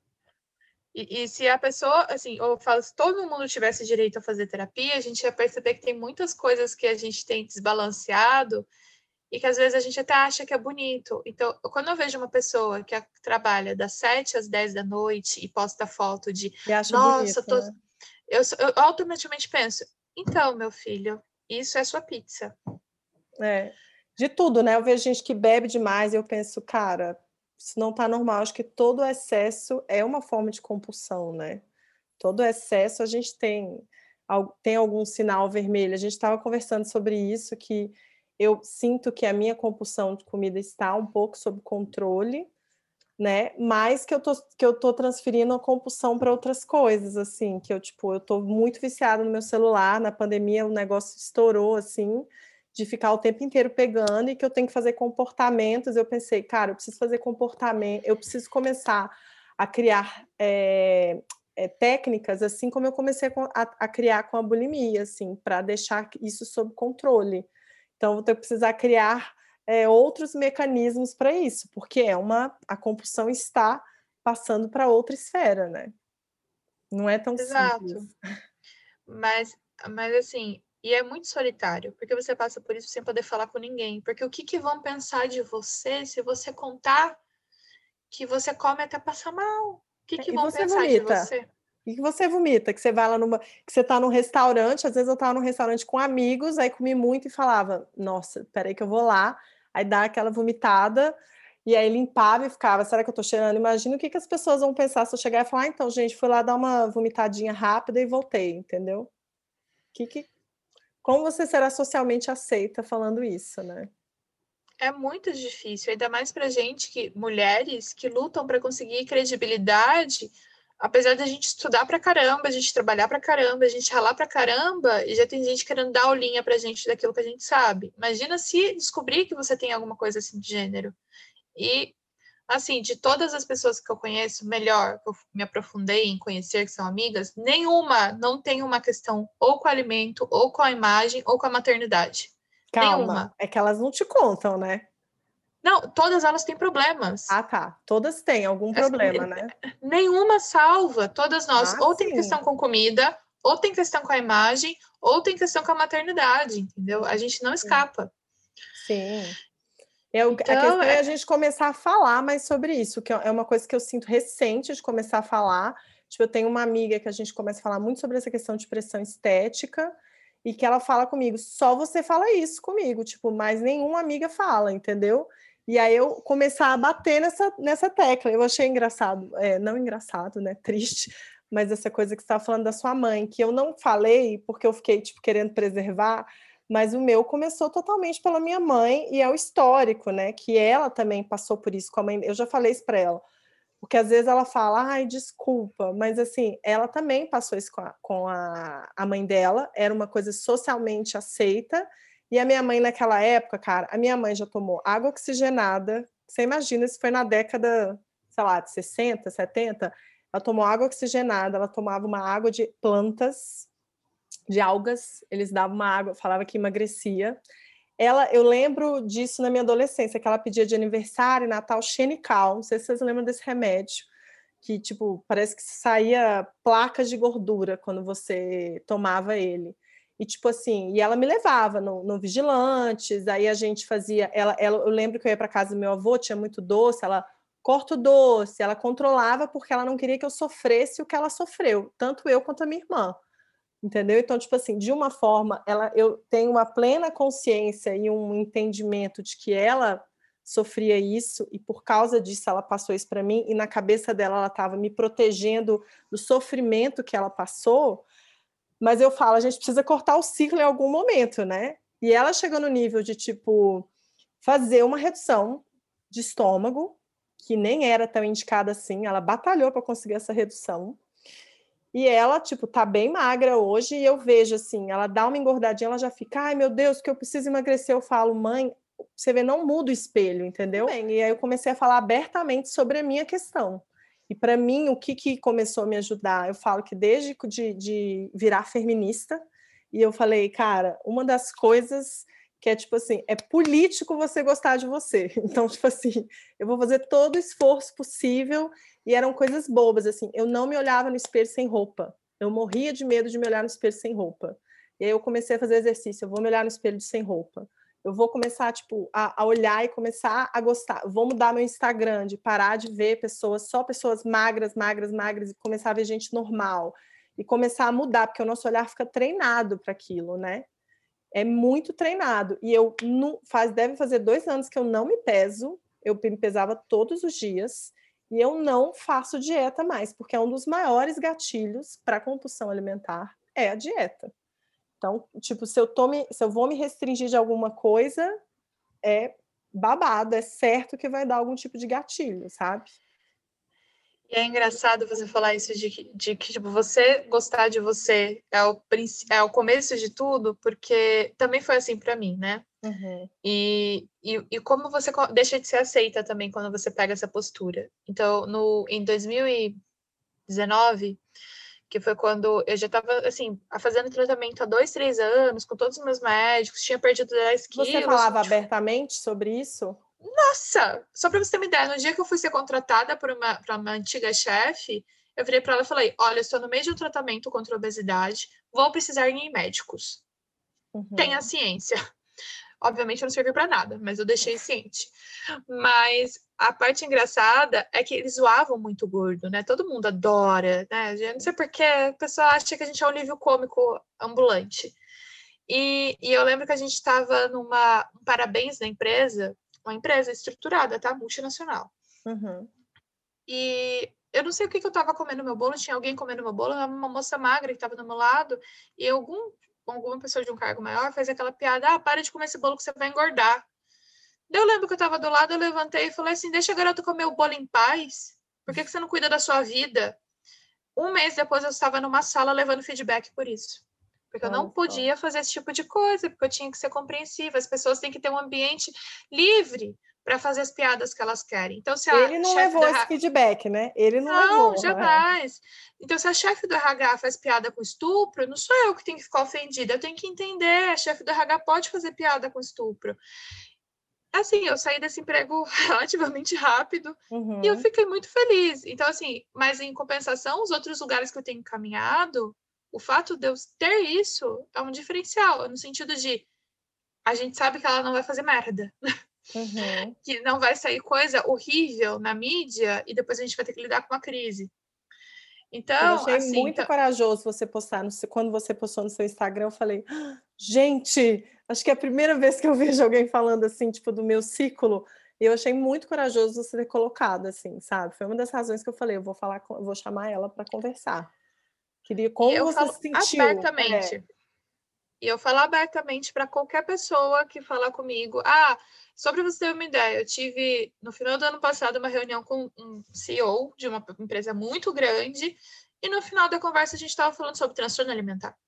E, e, se a pessoa, assim, eu falo, se todo mundo tivesse direito a fazer terapia, a gente ia perceber que tem muitas coisas que a gente tem desbalanceado e que às vezes a gente até acha que é bonito. Então, quando eu vejo uma pessoa que trabalha das 7 às 10 da noite e posta foto de nossa, bonito, tô... né? eu, eu automaticamente penso, então, meu filho, isso é sua pizza. É, de tudo, né? Eu vejo gente que bebe demais e eu penso, cara, isso não está normal. Acho que todo excesso é uma forma de compulsão, né? Todo excesso a gente tem, tem algum sinal vermelho. A gente estava conversando sobre isso, que eu sinto que a minha compulsão de comida está um pouco sob controle, né? Mas que eu tô, que eu tô transferindo a compulsão para outras coisas, assim, que eu, tipo, eu tô muito viciada no meu celular, na pandemia o negócio estourou, assim, de ficar o tempo inteiro pegando e que eu tenho que fazer comportamentos. Eu pensei, cara, eu preciso fazer comportamento, eu preciso começar a criar é, é, técnicas, assim como eu comecei a, a, criar com a bulimia, assim, para deixar isso sob controle. Então, vou ter que precisar criar é, outros mecanismos para isso, porque é uma a compulsão está passando para outra esfera, né? Não é tão Exato. simples. Mas, mas assim, e é muito solitário, porque você passa por isso sem poder falar com ninguém. Porque o que, que vão pensar de você se você contar que você come até passar mal? O que, que vão pensar vomita. de você? E que você vomita, que você vai lá numa. que você tá num restaurante, às vezes eu tava num restaurante com amigos, aí comi muito e falava, nossa, peraí que eu vou lá, aí dá aquela vomitada, e aí limpava e ficava, será que eu tô cheirando? Imagina o que, que as pessoas vão pensar se eu chegar e falar, ah, então, gente, fui lá dar uma vomitadinha rápida e voltei, entendeu? O que, que, como você será socialmente aceita falando isso, né? É muito difícil, ainda mais para gente que mulheres que lutam para conseguir credibilidade, apesar da gente estudar para caramba, a gente trabalhar para caramba, a gente ralar para caramba, e já tem gente querendo dar aulinha para gente daquilo que a gente sabe. Imagina se descobrir que você tem alguma coisa assim de gênero. E assim, de todas as pessoas que eu conheço, melhor, que eu me aprofundei em conhecer, que são amigas, nenhuma não tem uma questão ou com o alimento, ou com a imagem, ou com a maternidade. Calma, nenhuma. é que elas não te contam, né? Não, todas elas têm problemas. Ah, tá. Todas têm algum problema, [laughs] né? Nenhuma salva. Todas nós. Ah, ou tem questão com comida, ou tem questão com a imagem, ou tem questão com a maternidade, entendeu? A gente não escapa. Sim. É, então, a questão é... é a gente começar a falar mais sobre isso, que é uma coisa que eu sinto recente de começar a falar. Tipo, eu tenho uma amiga que a gente começa a falar muito sobre essa questão de pressão estética e que ela fala comigo, só você fala isso comigo, tipo, mas nenhuma amiga fala, entendeu? E aí eu começar a bater nessa, nessa tecla. Eu achei engraçado, é, não engraçado, né? [laughs] Triste, mas essa coisa que você estava falando da sua mãe, que eu não falei porque eu fiquei, tipo, querendo preservar, mas o meu começou totalmente pela minha mãe e é o histórico, né? Que ela também passou por isso com a mãe. Eu já falei isso para ela, porque às vezes ela fala, ai, desculpa, mas assim, ela também passou isso com a, com a, a mãe dela, era uma coisa socialmente aceita. E a minha mãe, naquela época, cara, a minha mãe já tomou água oxigenada. Você imagina, isso foi na década, sei lá, de 60, 70. Ela tomou água oxigenada, ela tomava uma água de plantas de algas, eles davam uma água, falava que emagrecia. Ela, eu lembro disso na minha adolescência, que ela pedia de aniversário, Natal, Xenical, não sei se vocês lembram desse remédio, que tipo, parece que saía placas de gordura quando você tomava ele. E tipo assim, e ela me levava no, no Vigilantes, aí a gente fazia, ela, ela eu lembro que eu ia para casa do meu avô, tinha muito doce, ela corta o doce, ela controlava porque ela não queria que eu sofresse o que ela sofreu, tanto eu quanto a minha irmã entendeu? Então, tipo assim, de uma forma, ela, eu tenho uma plena consciência e um entendimento de que ela sofria isso e por causa disso ela passou isso para mim e na cabeça dela ela estava me protegendo do sofrimento que ela passou. Mas eu falo, a gente precisa cortar o ciclo em algum momento, né? E ela chegou no nível de tipo fazer uma redução de estômago, que nem era tão indicada assim, ela batalhou para conseguir essa redução e ela, tipo, tá bem magra hoje, e eu vejo assim, ela dá uma engordadinha, ela já fica, ai meu Deus, que eu preciso emagrecer. Eu falo, mãe, você vê, não muda o espelho, entendeu? Bem, e aí eu comecei a falar abertamente sobre a minha questão. E para mim, o que, que começou a me ajudar? Eu falo que desde de, de virar feminista, e eu falei, cara, uma das coisas que é tipo assim, é político você gostar de você. [laughs] Então, tipo assim, eu vou fazer todo o esforço possível e eram coisas bobas, assim, eu não me olhava no espelho sem roupa. Eu morria de medo de me olhar no espelho sem roupa. E aí eu comecei a fazer exercício, eu vou me olhar no espelho sem roupa. Eu vou começar, tipo, a, a olhar e começar a gostar. Vou mudar meu Instagram, de parar de ver pessoas, só pessoas magras, magras, magras, e começar a ver gente normal. E começar a mudar, porque o nosso olhar fica treinado para aquilo, né? é muito treinado. E eu não, faz, deve fazer dois anos que eu não me peso. Eu me pesava todos os dias e eu não faço dieta mais, porque é um dos maiores gatilhos para compulsão alimentar é a dieta. Então, tipo, se eu tome, se eu vou me restringir de alguma coisa, é babado, é certo que vai dar algum tipo de gatilho, sabe? E é engraçado você falar isso de, de que tipo, você gostar de você é o, é o começo de tudo, porque também foi assim para mim, né? Uhum. E, e, e, como você deixa de ser aceita também quando você pega essa postura. Então, no, em 2019, que foi quando eu já estava, assim, fazendo tratamento há dois, três anos, com todos os meus médicos, tinha perdido 10 quilos. Você falava tipo... abertamente sobre isso? Nossa! Só para você ter uma ideia, no dia que eu fui ser contratada por uma, por uma antiga chefe, eu virei para ela e falei: Olha, estou no meio de um tratamento contra a obesidade, vou precisar ir em médicos. Uhum. Tenha ciência. Obviamente não serviu para nada, mas eu deixei ciente. Mas a parte engraçada é que eles zoavam muito gordo, né? Todo mundo adora, né? Eu não sei porque a pessoa acha que a gente é um livro cômico ambulante. E, e eu lembro que a gente estava numa um parabéns na empresa uma empresa estruturada, tá? Multinacional. Uhum. E eu não sei o que, que eu tava comendo meu bolo, tinha alguém comendo meu bolo, uma moça magra que estava do meu lado, e algum, alguma pessoa de um cargo maior fez aquela piada: ah, para de comer esse bolo que você vai engordar. Eu lembro que eu estava do lado, eu levantei e falei assim: deixa a garota comer o bolo em paz. Por que, que você não cuida da sua vida? Um mês depois eu estava numa sala levando feedback por isso. Porque eu não podia fazer esse tipo de coisa, porque eu tinha que ser compreensiva. As pessoas têm que ter um ambiente livre para fazer as piadas que elas querem. Então, se Ele não levou esse feedback, né? Ele não, não levou. Não, jamais. Então, se a chefe do RH faz piada com estupro, não sou eu que tenho que ficar ofendida. Eu tenho que entender. A chefe do RH pode fazer piada com estupro. Assim, eu saí desse emprego [laughs] relativamente rápido uhum. e eu uhum. fiquei muito feliz. Então, assim, mas em compensação, os outros lugares que eu tenho caminhado, o fato de eu ter isso é um diferencial, no sentido de a gente sabe que ela não vai fazer merda. Uhum. [laughs] que não vai sair coisa horrível na mídia e depois a gente vai ter que lidar com uma crise. Então, eu achei assim, muito então... corajoso você postar no, quando você postou no seu Instagram, eu falei, gente, acho que é a primeira vez que eu vejo alguém falando assim, tipo, do meu ciclo. E eu achei muito corajoso você ter colocado assim, sabe? Foi uma das razões que eu falei, eu vou falar, eu vou chamar ela para conversar. Queria como eu você se sentiu? Abertamente. É. E eu falo abertamente para qualquer pessoa que falar comigo. Ah, sobre você ter uma ideia, eu tive no final do ano passado uma reunião com um CEO de uma empresa muito grande e no final da conversa a gente estava falando sobre transtorno alimentar.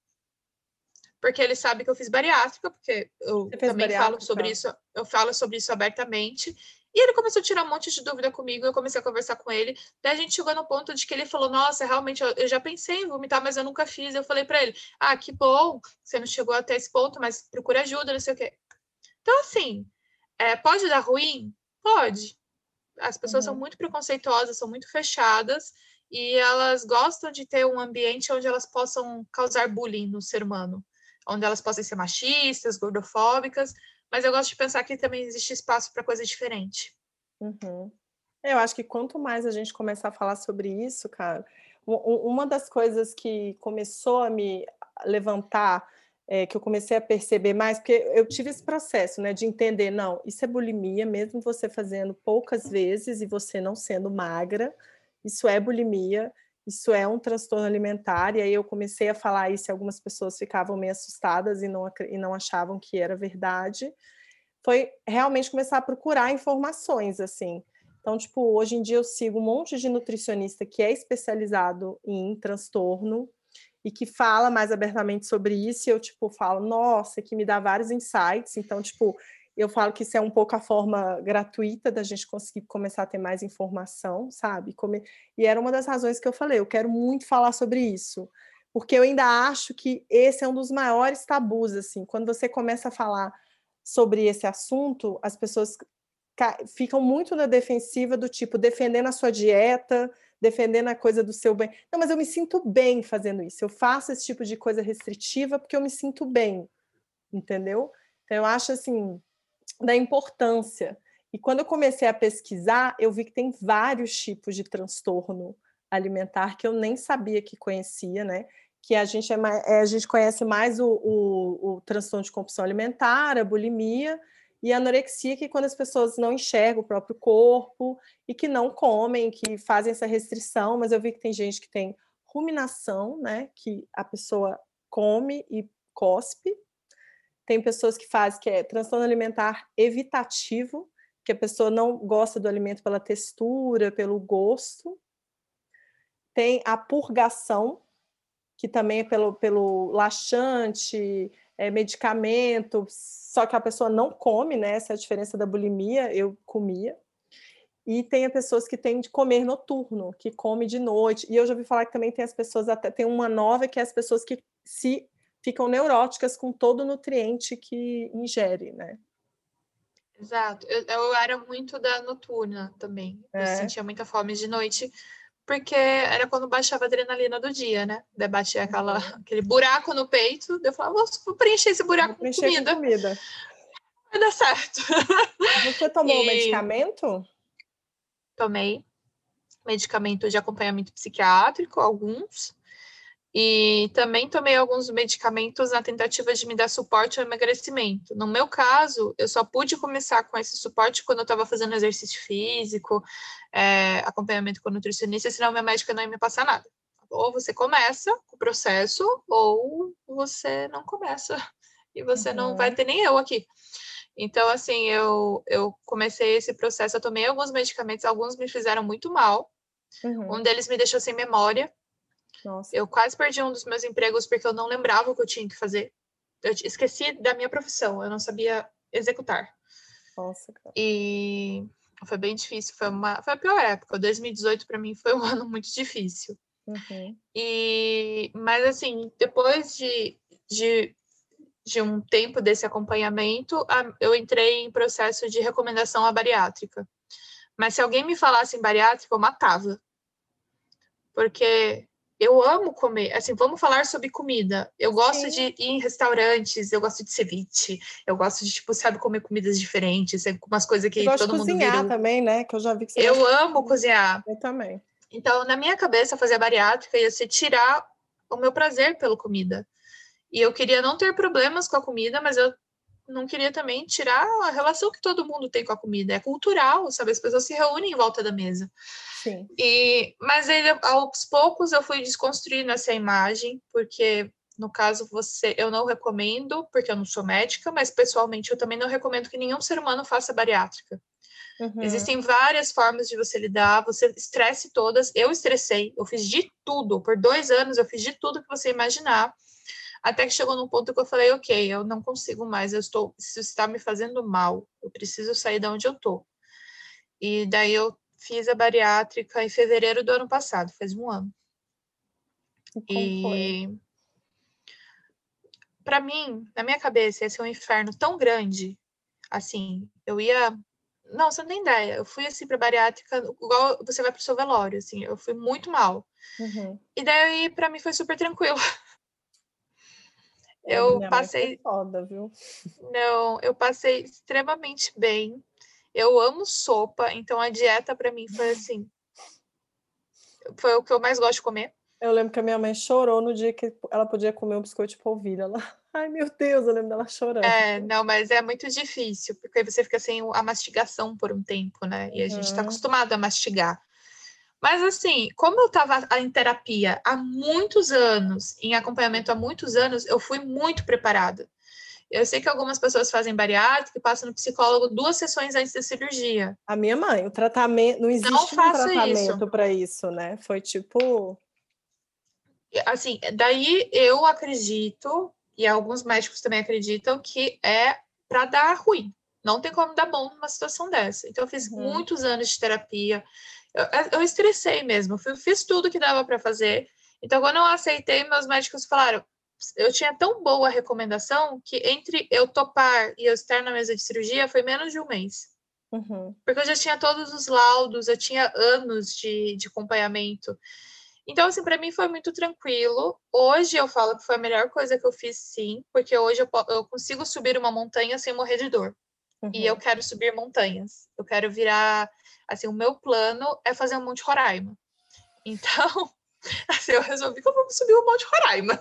Porque ele sabe que eu fiz bariátrica, porque eu também falo sobre isso, eu falo sobre isso abertamente. E ele começou a tirar um monte de dúvida comigo, eu comecei a conversar com ele. Daí a gente chegou no ponto de que ele falou: Nossa, realmente, eu, eu já pensei em vomitar, mas eu nunca fiz. Eu falei para ele: Ah, que bom, você não chegou até esse ponto, mas procura ajuda, não sei o quê. Então, assim, é, pode dar ruim? Pode. As pessoas uhum. são muito preconceituosas, são muito fechadas e elas gostam de ter um ambiente onde elas possam causar bullying no ser humano, onde elas possam ser machistas, gordofóbicas, mas eu gosto de pensar que também existe espaço para coisa diferente. Uhum. Eu acho que quanto mais a gente começar a falar sobre isso, cara, uma das coisas que começou a me levantar, é, que eu comecei a perceber mais, porque eu tive esse processo, né, de entender, não, isso é bulimia, mesmo você fazendo poucas vezes e você não sendo magra, isso é bulimia, isso é um transtorno alimentar, e aí eu comecei a falar isso e algumas pessoas ficavam meio assustadas e não, e não achavam que era verdade, foi realmente começar a procurar informações, assim. Então, tipo, hoje em dia eu sigo um monte de nutricionista que é especializado em transtorno e que fala mais abertamente sobre isso, e eu, tipo, falo, nossa, que me dá vários insights, então, tipo, eu falo que isso é um pouco a forma gratuita da gente conseguir começar a ter mais informação, sabe? E era uma das razões que eu falei, eu quero muito falar sobre isso, porque eu ainda acho que esse é um dos maiores tabus, assim, quando você começa a falar sobre esse assunto, as pessoas ficam muito na defensiva do tipo, defendendo a sua dieta, defendendo a coisa do seu bem. Não, mas eu me sinto bem fazendo isso, eu faço esse tipo de coisa restritiva porque eu me sinto bem, entendeu? Então, eu acho assim, da importância. E quando eu comecei a pesquisar, eu vi que tem vários tipos de transtorno alimentar que eu nem sabia que conhecia, né? Que a gente, é mais, é, a gente conhece mais o, o, o transtorno de compulsão alimentar, a bulimia e a anorexia, que é quando as pessoas não enxergam o próprio corpo e que não comem, que fazem essa restrição, mas eu vi que tem gente que tem ruminação, né? Que a pessoa come e cospe, tem pessoas que fazem que é transtorno alimentar evitativo, que a pessoa não gosta do alimento pela textura, pelo gosto. Tem a purgação, que também é pelo, pelo laxante, é, medicamento, só que a pessoa não come, né? Essa é a diferença da bulimia, eu comia. E tem as pessoas que têm de comer noturno, que come de noite. E eu já ouvi falar que também tem as pessoas, até tem uma nova que é as pessoas que se ficam neuróticas com todo o nutriente que ingere, né? Exato. Eu, eu era muito da noturna também. É. Eu sentia muita fome de noite, porque era quando baixava a adrenalina do dia, né? Debatia uhum. aquela, aquele buraco no peito. Eu falava, vou preencher esse buraco com comida. com comida. Vai dar certo. Você tomou [laughs] e... medicamento? Tomei medicamento de acompanhamento psiquiátrico, alguns. E também tomei alguns medicamentos na tentativa de me dar suporte ao emagrecimento. No meu caso, eu só pude começar com esse suporte quando eu estava fazendo exercício físico, é, acompanhamento com nutricionista, senão minha médica não ia me passar nada. Ou você começa o processo, ou você não começa. E você uhum. não vai ter nem eu aqui. Então, assim, eu, eu comecei esse processo, eu tomei alguns medicamentos, alguns me fizeram muito mal. Uhum. Um deles me deixou sem memória, nossa. Eu quase perdi um dos meus empregos porque eu não lembrava o que eu tinha que fazer. Eu esqueci da minha profissão, eu não sabia executar. Nossa, cara. E foi bem difícil, foi uma foi a pior época. 2018 para mim foi um [laughs] ano muito difícil. Uhum. E mas assim, depois de, de, de um tempo desse acompanhamento, eu entrei em processo de recomendação à bariátrica. Mas se alguém me falasse em bariátrica, eu matava. Porque eu amo comer. Assim, vamos falar sobre comida. Eu gosto Sim. de ir em restaurantes, eu gosto de ceviche, eu gosto de, tipo, sabe, comer comidas diferentes, umas coisas que eu todo mundo cozinhar virou. também, né? Que eu já vi que você Eu amo cozinhar. Eu também. Então, na minha cabeça, fazer a bariátrica ia ser tirar o meu prazer pela comida. E eu queria não ter problemas com a comida, mas eu não queria também tirar a relação que todo mundo tem com a comida. É cultural, sabe? As pessoas se reúnem em volta da mesa. Sim. E, mas ele, aos poucos eu fui desconstruindo essa imagem, porque No caso, você, eu não recomendo, porque eu não sou médica, mas pessoalmente eu também não recomendo que nenhum ser humano faça bariátrica. Uhum. Existem várias formas de você lidar, você estresse todas. Eu estressei, eu fiz de tudo. Por dois anos, eu fiz de tudo que você imaginar. Até que chegou num ponto que eu falei, ok, eu não consigo mais, eu estou, isso está me fazendo mal, eu preciso sair de onde eu estou. E daí eu fiz a bariátrica em fevereiro do ano passado, faz um ano. E, e para mim, na minha cabeça, ia ser um inferno tão grande, assim, eu ia não, você não tem ideia. Eu fui assim para bariátrica, igual você vai para o seu velório, assim, eu fui muito mal. Uhum. E daí, para mim, foi super tranquilo. [laughs] Eu passei. Foda, viu? Não, eu passei extremamente bem. Eu amo sopa, então a dieta para mim foi assim. Foi o que eu mais gosto de comer. Eu lembro que a minha mãe chorou no dia que ela podia comer um biscoito de polvilha. Ela, [laughs] ai meu Deus, eu lembro dela chorando. É, não, mas é muito difícil, porque você fica sem a mastigação por um tempo, né? E a gente está acostumado a mastigar. Mas assim, como eu estava em terapia há muitos anos, em acompanhamento há muitos anos, eu fui muito preparada. Eu sei que algumas pessoas fazem bariátrica e passam no psicólogo duas sessões antes da cirurgia. A minha mãe, o tratamento não existe não um tratamento para isso, né? Foi tipo assim, daí eu acredito e alguns médicos também acreditam que é para dar ruim. Não tem como dar bom numa situação dessa. Então eu fiz uhum. muitos anos de terapia, eu, eu estressei mesmo, eu fiz tudo que dava para fazer. Então, quando eu aceitei, meus médicos falaram: eu tinha tão boa recomendação que entre eu topar e eu estar na mesa de cirurgia foi menos de um mês. Uhum. Porque eu já tinha todos os laudos, eu tinha anos de, de acompanhamento. Então, assim, para mim foi muito tranquilo. Hoje eu falo que foi a melhor coisa que eu fiz, sim, porque hoje eu, eu consigo subir uma montanha sem morrer de dor. Uhum. E eu uhum. quero subir montanhas. Eu quero virar Assim, o meu plano é fazer um Monte Roraima. Então, [laughs] assim, eu resolvi que eu vou subir o Monte Roraima.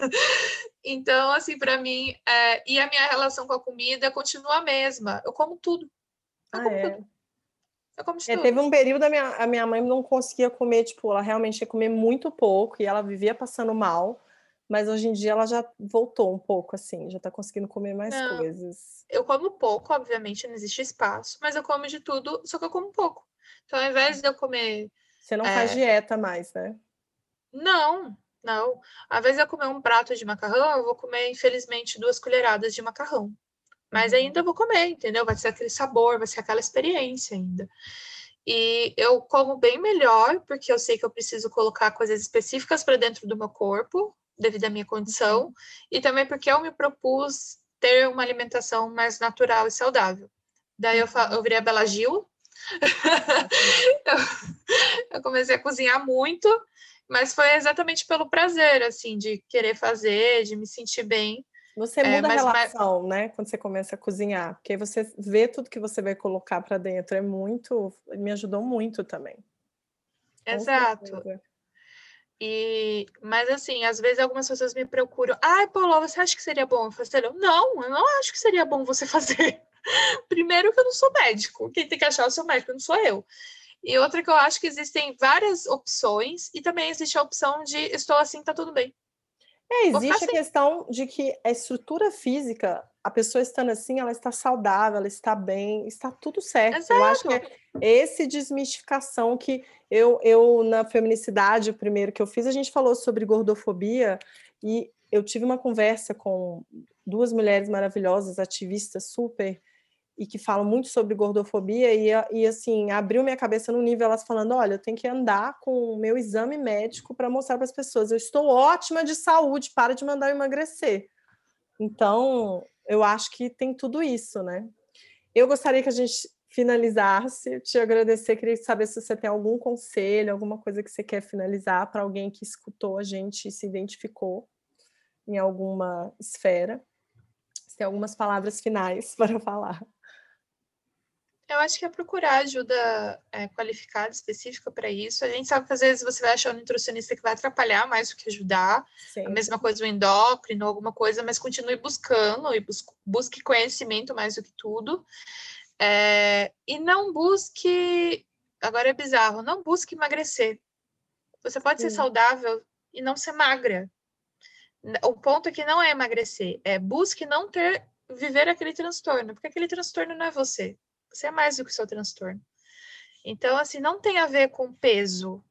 Então, assim, para mim, é... e a minha relação com a comida continua a mesma. Eu como tudo. Eu ah, como é? tudo. Eu como é, teve um período a minha, a minha mãe não conseguia comer, tipo, ela realmente ia comer muito pouco e ela vivia passando mal. Mas hoje em dia ela já voltou um pouco, assim, já tá conseguindo comer mais não, coisas. Eu como pouco, obviamente, não existe espaço, mas eu como de tudo, só que eu como pouco. Então, ao invés de eu comer. Você não é... faz dieta mais, né? Não, não. Invés de eu comer um prato de macarrão, eu vou comer, infelizmente, duas colheradas de macarrão. Mas uhum. ainda vou comer, entendeu? Vai ser aquele sabor, vai ser aquela experiência ainda. E eu como bem melhor, porque eu sei que eu preciso colocar coisas específicas para dentro do meu corpo, devido à minha condição, uhum. e também porque eu me propus ter uma alimentação mais natural e saudável. Daí eu, eu virei a Bela Gil, [laughs] eu comecei a cozinhar muito, mas foi exatamente pelo prazer, assim, de querer fazer, de me sentir bem. Você é, muda é, mas, a relação, mas... né, quando você começa a cozinhar, porque você vê tudo que você vai colocar para dentro, é muito, me ajudou muito também. Exato. E, mas assim, às vezes algumas pessoas me procuram. Ai, Paulo, você acha que seria bom fazer? Não, eu não acho que seria bom você [laughs] fazer. [laughs] Primeiro que eu não sou médico, quem tem que achar é o seu médico não sou eu. E outra que eu acho que existem várias opções e também existe a opção de estou assim, tá tudo bem. É, existe assim. a questão de que a estrutura física, a pessoa estando assim, ela está saudável, ela está bem, está tudo certo. Exato. Eu acho que é esse desmistificação que eu, eu, na feminicidade, o primeiro que eu fiz, a gente falou sobre gordofobia e eu tive uma conversa com duas mulheres maravilhosas, ativistas super e que falam muito sobre gordofobia e, e assim, abriu minha cabeça no nível elas falando, olha, eu tenho que andar com o meu exame médico para mostrar para as pessoas, eu estou ótima de saúde, para de mandar eu emagrecer. Então, eu acho que tem tudo isso, né? Eu gostaria que a gente finalizasse, te agradecer, queria saber se você tem algum conselho, alguma coisa que você quer finalizar para alguém que escutou a gente e se identificou em alguma esfera. Se tem algumas palavras finais [laughs] para falar. Eu acho que é procurar ajuda é, qualificada, específica para isso. A gente sabe que às vezes você vai achar um nutricionista que vai atrapalhar mais do que ajudar. Sim. A mesma coisa o endócrino, alguma coisa, mas continue buscando e bus busque conhecimento mais do que tudo. É, e não busque. Agora é bizarro, não busque emagrecer. Você pode Sim. ser saudável e não ser magra. o ponto aqui não é emagrecer, é busque não ter viver aquele transtorno, porque aquele transtorno não é você. Você é mais do que o seu transtorno. Então, assim, não tem a ver com peso,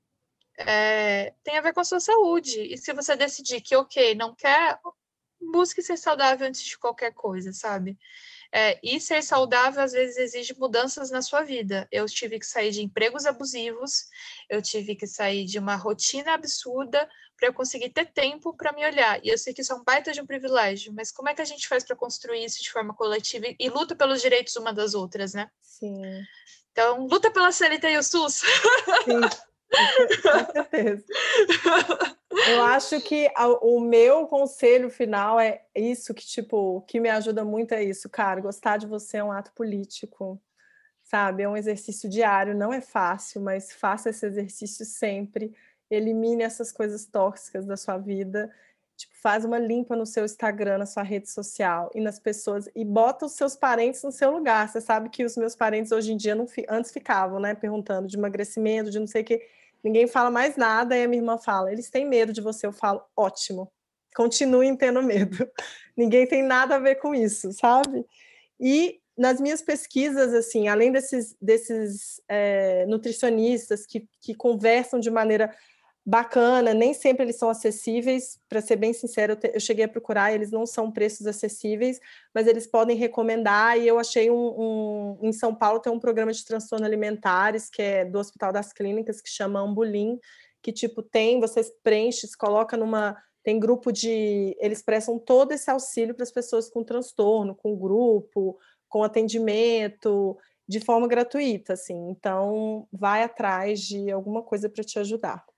é, tem a ver com a sua saúde. E se você decidir que, ok, não quer, busque ser saudável antes de qualquer coisa, sabe? É, e ser saudável às vezes exige mudanças na sua vida. Eu tive que sair de empregos abusivos, eu tive que sair de uma rotina absurda para eu conseguir ter tempo para me olhar. E eu sei que isso é um baita de um privilégio, mas como é que a gente faz para construir isso de forma coletiva e, e luta pelos direitos uma das outras, né? Sim. Então, luta pela CLT e o SUS. Sim, com certeza. Eu acho que o meu conselho final é isso que tipo, que me ajuda muito é isso, cara, gostar de você é um ato político. Sabe? É um exercício diário, não é fácil, mas faça esse exercício sempre. Elimine essas coisas tóxicas da sua vida Tipo, faz uma limpa no seu Instagram, na sua rede social e nas pessoas e bota os seus parentes no seu lugar. Você sabe que os meus parentes hoje em dia não antes ficavam, né, perguntando de emagrecimento, de não sei o que. Ninguém fala mais nada e a minha irmã fala: "Eles têm medo de você". Eu falo: "Ótimo. Continuem tendo medo. [laughs] Ninguém tem nada a ver com isso, sabe?" E nas minhas pesquisas, assim, além desses, desses é, nutricionistas que, que conversam de maneira bacana, nem sempre eles são acessíveis, para ser bem sincero, eu, te, eu, cheguei a procurar, eles não são preços acessíveis, mas eles podem recomendar, e eu achei um, um, em São Paulo tem um programa de transtorno alimentares, que é do Hospital das Clínicas, que chama Ambulim, que tipo tem, você preenche, se coloca numa, tem grupo de, eles prestam todo esse auxílio para as pessoas com transtorno, com grupo, com atendimento, de forma gratuita, assim, então vai atrás de alguma coisa para te ajudar.